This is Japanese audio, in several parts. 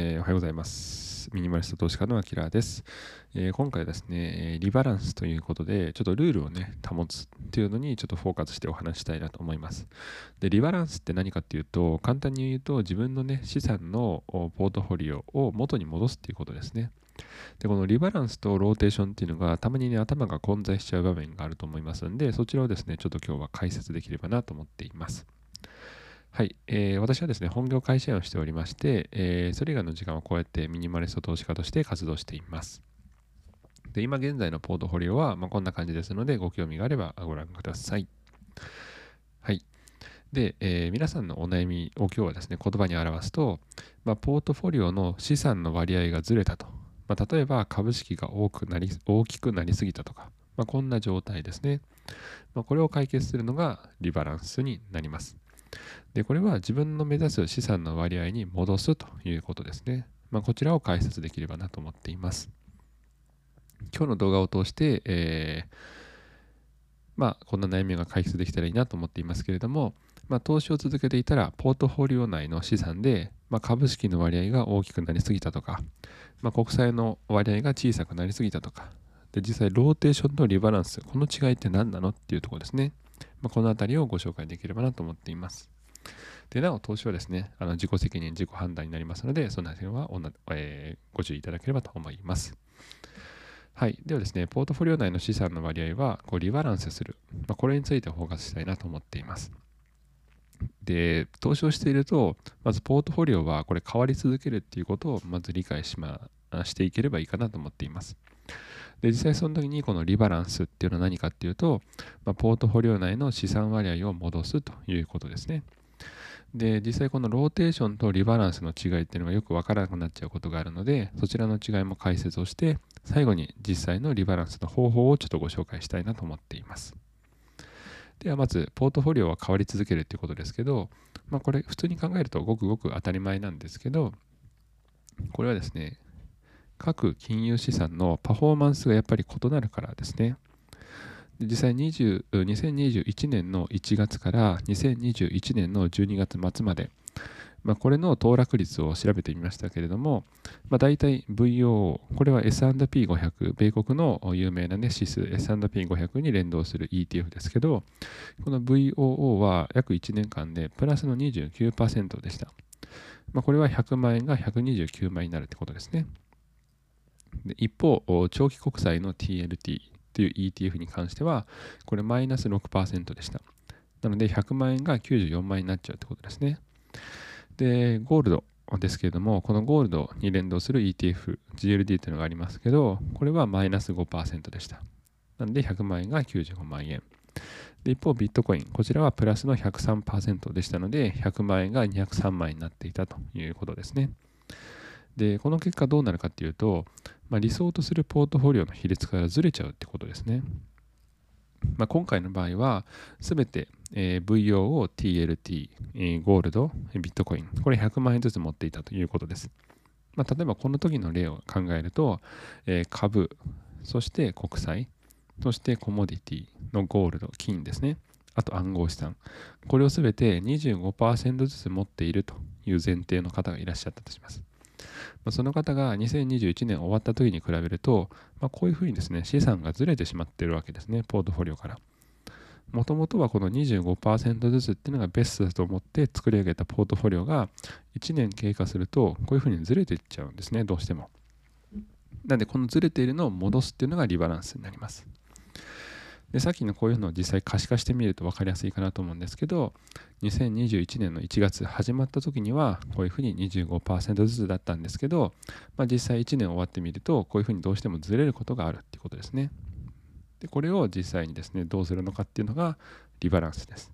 えー、おはようございます。ミニマリスト投資家のアキラです、えー、今回ですね、リバランスということで、ちょっとルールをね、保つっていうのにちょっとフォーカスしてお話したいなと思います。で、リバランスって何かっていうと、簡単に言うと、自分のね、資産のポートフォリオを元に戻すっていうことですね。で、このリバランスとローテーションっていうのが、たまにね、頭が混在しちゃう場面があると思いますんで、そちらをですね、ちょっと今日は解説できればなと思っています。はい、えー、私はですね、本業会社員をしておりまして、えー、それ以外の時間はこうやってミニマリスト投資家として活動しています。で今現在のポートフォリオは、まあ、こんな感じですので、ご興味があればご覧ください。はい。で、えー、皆さんのお悩みを今日はですね、言葉に表すと、まあ、ポートフォリオの資産の割合がずれたと。まあ、例えば株式が多くなり大きくなりすぎたとか、ま、こんな状態ですね。まこれを解決するのがリバランスになります。で、これは自分の目指す資産の割合に戻すということですね。まあ、こちらを解説できればなと思っています。今日の動画を通して、えー、まあ、こんな悩みが解決できたらいいなと思っていますけれども、まあ、投資を続けていたら、ポートフォリオ内の資産で、まあ、株式の割合が大きくなりすぎたとか、まあ、国債の割合が小さくなりすぎたとか、で実際、ローテーションとリバランス、この違いって何なのっていうところですね。まあ、このあたりをご紹介できればなと思っています。でなお、投資はですね、あの自己責任、自己判断になりますので、その辺はおな、えー、ご注意いただければと思います。はい。ではですね、ポートフォリオ内の資産の割合はこうリバランスする。まあ、これについてフォーカスしたいなと思っています。で、投資をしていると、まずポートフォリオはこれ変わり続けるっていうことをまず理解し,、ま、していければいいかなと思っています。で、実際その時にこのリバランスっていうのは何かっていうと、まあ、ポートフォリオ内の資産割合を戻すということですね。で、実際このローテーションとリバランスの違いっていうのがよくわからなくなっちゃうことがあるので、そちらの違いも解説をして、最後に実際のリバランスの方法をちょっとご紹介したいなと思っています。ではまず、ポートフォリオは変わり続けるっていうことですけど、まあこれ普通に考えるとごくごく当たり前なんですけど、これはですね、各金融資産のパフォーマンスがやっぱり異なるからですね。実際20 2021年の1月から2021年の12月末まで、まあ、これの騰落率を調べてみましたけれども、まあ、大体 VOO、これは S&P500、米国の有名な、ね、指数 S&P500 に連動する ETF ですけど、この VOO は約1年間でプラスの29%でした。まあ、これは100万円が129万円になるってことですね。で一方、長期国債の TLT という ETF に関しては、これマイナス6%でした。なので、100万円が94万円になっちゃうってことですね。で、ゴールドですけれども、このゴールドに連動する ETF、GLD というのがありますけど、これはマイナス5%でした。なので、100万円が95万円。で一方、ビットコイン、こちらはプラスの103%でしたので、100万円が203万円になっていたということですね。で、この結果どうなるかっていうと、まあ、理想とするポートフォリオの比率からずれちゃうってことですね。まあ、今回の場合は、すべて、え、VOO、TLT、え、ゴールド、ビットコイン、これ100万円ずつ持っていたということです。まあ、例えばこの時の例を考えると、え、株、そして国債、そしてコモディティのゴールド、金ですね。あと暗号資産。これをすべて25%ずつ持っているという前提の方がいらっしゃったとします。まあ、その方が2021年終わった時に比べると、まあ、こういうふうにですね、資産がずれてしまっているわけですね、ポートフォリオから。もともとはこの25%ずつっていうのがベストだと思って作り上げたポートフォリオが1年経過するとこういうふうにずれていっちゃうんですね、どうしても。なんでこのずれているのを戻すっていうのがリバランスになります。でさっきのこういうのを実際可視化してみると分かりやすいかなと思うんですけど2021年の1月始まった時にはこういうふうに25%ずつだったんですけど、まあ、実際1年終わってみるとこういうふうにどうしてもずれることがあるっていうことですね。でこれを実際にですねどうするのかっていうのがリバランスです。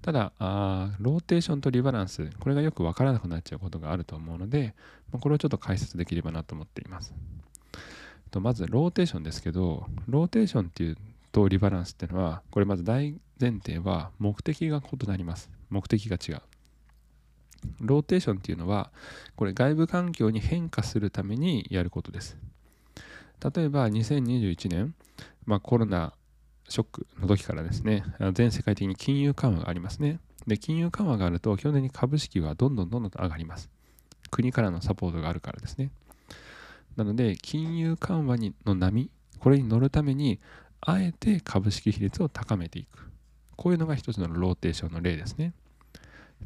ただあローテーションとリバランスこれがよく分からなくなっちゃうことがあると思うので、まあ、これをちょっと解説できればなと思っています。とまずローテーションですけどローテーションっていうとリバランスっていうのは、これまず大前提は目的が異なります。目的が違う。ローテーションっていうのは、これ外部環境に変化するためにやることです。例えば2021年、まあ、コロナショックの時からですね、全世界的に金融緩和がありますね。で、金融緩和があると、基本的に株式はどんどんどんどん上がります。国からのサポートがあるからですね。なので、金融緩和にの波、これに乗るために、あえて株式比率を高めていく。こういうのが一つのローテーションの例ですね。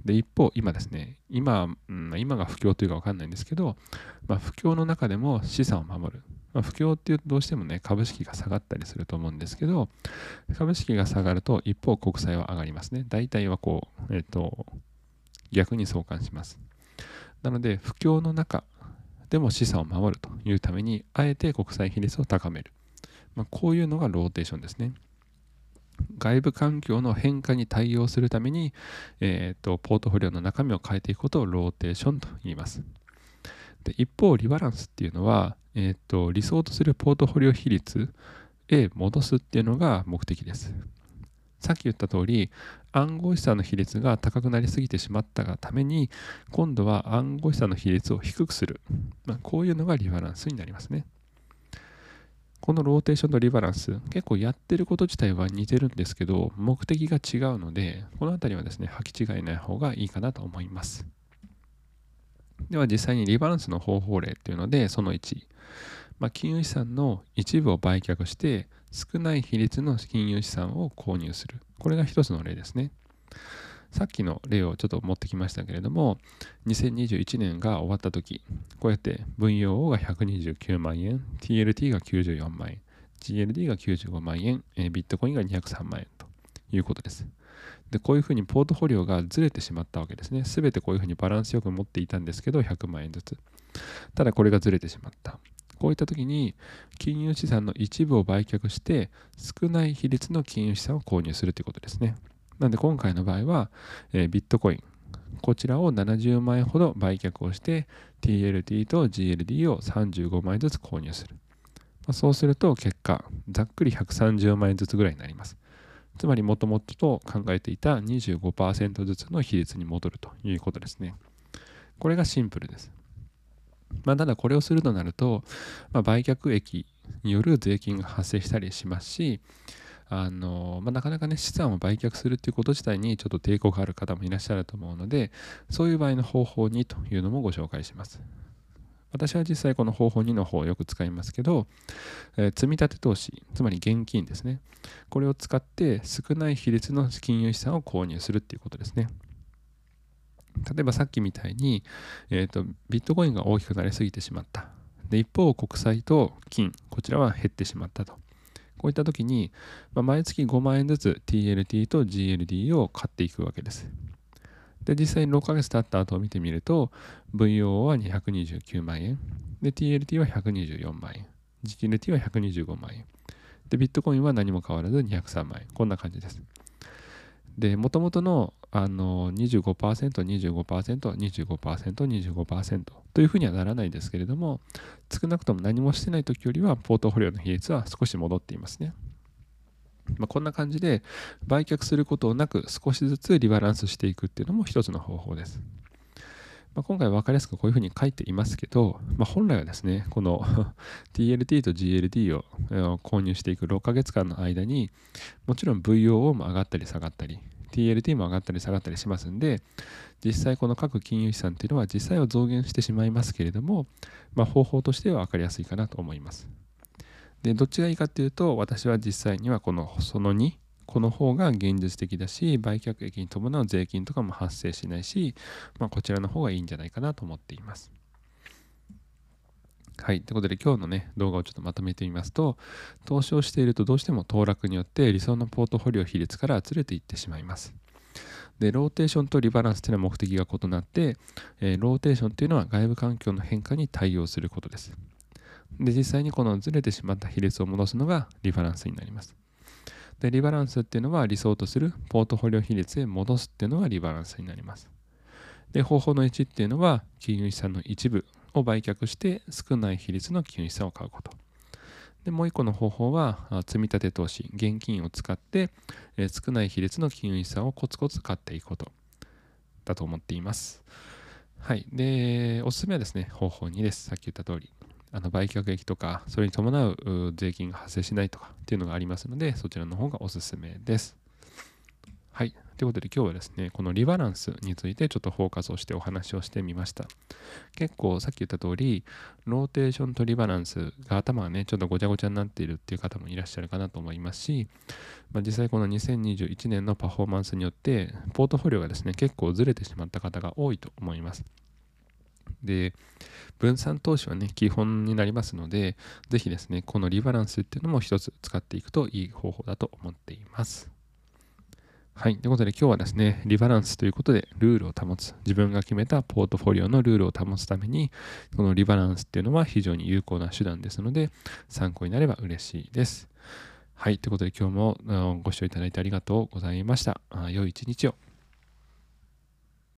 で、一方、今ですね、今、うん、今が不況というか分かんないんですけど、まあ、不況の中でも資産を守る。まあ、不況っていうとどうしてもね、株式が下がったりすると思うんですけど、株式が下がると一方国債は上がりますね。大体はこう、えっ、ー、と、逆に相関します。なので、不況の中でも資産を守るというために、あえて国債比率を高める。まあ、こういうのがローテーションですね。外部環境の変化に対応するために、えーと、ポートフォリオの中身を変えていくことをローテーションと言います。で一方、リバランスっていうのは、えーと理想とするポートフォリオ比率へ戻すっていうのが目的です。さっき言った通り、暗号資産の比率が高くなりすぎてしまったがために、今度は暗号資産の比率を低くする。まあ、こういうのがリバランスになりますね。このローテーションとリバランス、結構やってること自体は似てるんですけど、目的が違うので、この辺りはですね、履き違えない方がいいかなと思います。では実際にリバランスの方法例っていうので、その1、まあ、金融資産の一部を売却して、少ない比率の金融資産を購入する。これが一つの例ですね。さっきの例をちょっと持ってきましたけれども、2021年が終わった時、こうやって VOO が129万円、TLT が94万円、GLD が95万円、ビットコインが203万円ということです。で、こういうふうにポートフォリオがずれてしまったわけですね。すべてこういうふうにバランスよく持っていたんですけど、100万円ずつ。ただこれがずれてしまった。こういった時に金融資産の一部を売却して少ない比率の金融資産を購入するということですね。なので今回の場合は、えー、ビットコイン、こちらを70万円ほど売却をして TLT と GLD を35万円ずつ購入する。まあ、そうすると結果、ざっくり130万円ずつぐらいになります。つまりもともとと考えていた25%ずつの比率に戻るということですね。これがシンプルです。まあ、ただこれをするとなると、まあ、売却益による税金が発生したりしますし、あのまあ、なかなかね、資産を売却するっていうこと自体にちょっと抵抗がある方もいらっしゃると思うので、そういう場合の方法にというのもご紹介します。私は実際この方法2の方をよく使いますけど、えー、積立投資、つまり現金ですね。これを使って少ない比率の金融資産を購入するっていうことですね。例えばさっきみたいに、えーと、ビットコインが大きくなりすぎてしまった。で一方、国債と金、こちらは減ってしまったと。こういった時に、まあ、毎月5万円ずつ TLT と GLD を買っていくわけです。で、実際に6ヶ月経った後を見てみると、VO は229万円。で、TLT は124万円。GLT は125万円。で、ビットコインは何も変わらず203万円。こんな感じです。で、もともとのあの25%、25%、25%、25%というふうにはならないですけれども、少なくとも何もしてない時よりは、ポートフォリオの比率は少し戻っていますね。まあ、こんな感じで、売却することなく少しずつリバランスしていくっていうのも一つの方法です。まあ、今回分かりやすくこういうふうに書いていますけど、まあ、本来はですね、この TLT と GLD を購入していく6ヶ月間の間に、もちろん VOO も上がったり下がったり、TLT も上がったり下がったりしますんで、実際この各金融資産っていうのは実際は増減してしまいますけれども、まあ、方法としては分かりやすいかなと思います。で、どっちがいいかっていうと、私は実際にはこのその2、この方が現実的だし、売却益に伴う税金とかも発生しないし、まあ、こちらの方がいいんじゃないかなと思っています。はい。ということで今日のね、動画をちょっとまとめてみますと、投資をしているとどうしても騰落によって理想のポートフォリオ比率からずれていってしまいます。で、ローテーションとリバランスというのは目的が異なって、えー、ローテーションというのは外部環境の変化に対応することです。で、実際にこのずれてしまった比率を戻すのがリバランスになります。で、リバランスっていうのは理想とするポートフォリオ比率へ戻すっていうのがリバランスになります。で、方法の1っていうのは金融資産の一部を売却して少ない比率の金融資産を買うこと。で、もう一個の方法は積立投資、現金を使って、え少ない比率の金融資産をコツコツ買っていくことだと思っています。はい。で、おすすめはですね、方法2です。さっき言った通り。あの売却益とか、それに伴う税金が発生しないとかっていうのがありますので、そちらの方がおすすめです。はい。ということで今日はですね、このリバランスについてちょっとフォーカスをしてお話をしてみました。結構さっき言った通り、ローテーションとリバランスが頭がね、ちょっとごちゃごちゃになっているっていう方もいらっしゃるかなと思いますし、まあ、実際この2021年のパフォーマンスによって、ポートフォリオがですね、結構ずれてしまった方が多いと思います。で、分散投資はね、基本になりますので、ぜひですね、このリバランスっていうのも一つ使っていくといい方法だと思っています。はい。ということで今日はですね、リバランスということでルールを保つ。自分が決めたポートフォリオのルールを保つために、このリバランスっていうのは非常に有効な手段ですので、参考になれば嬉しいです。はい。ということで今日もご視聴いただいてありがとうございました。良い一日を。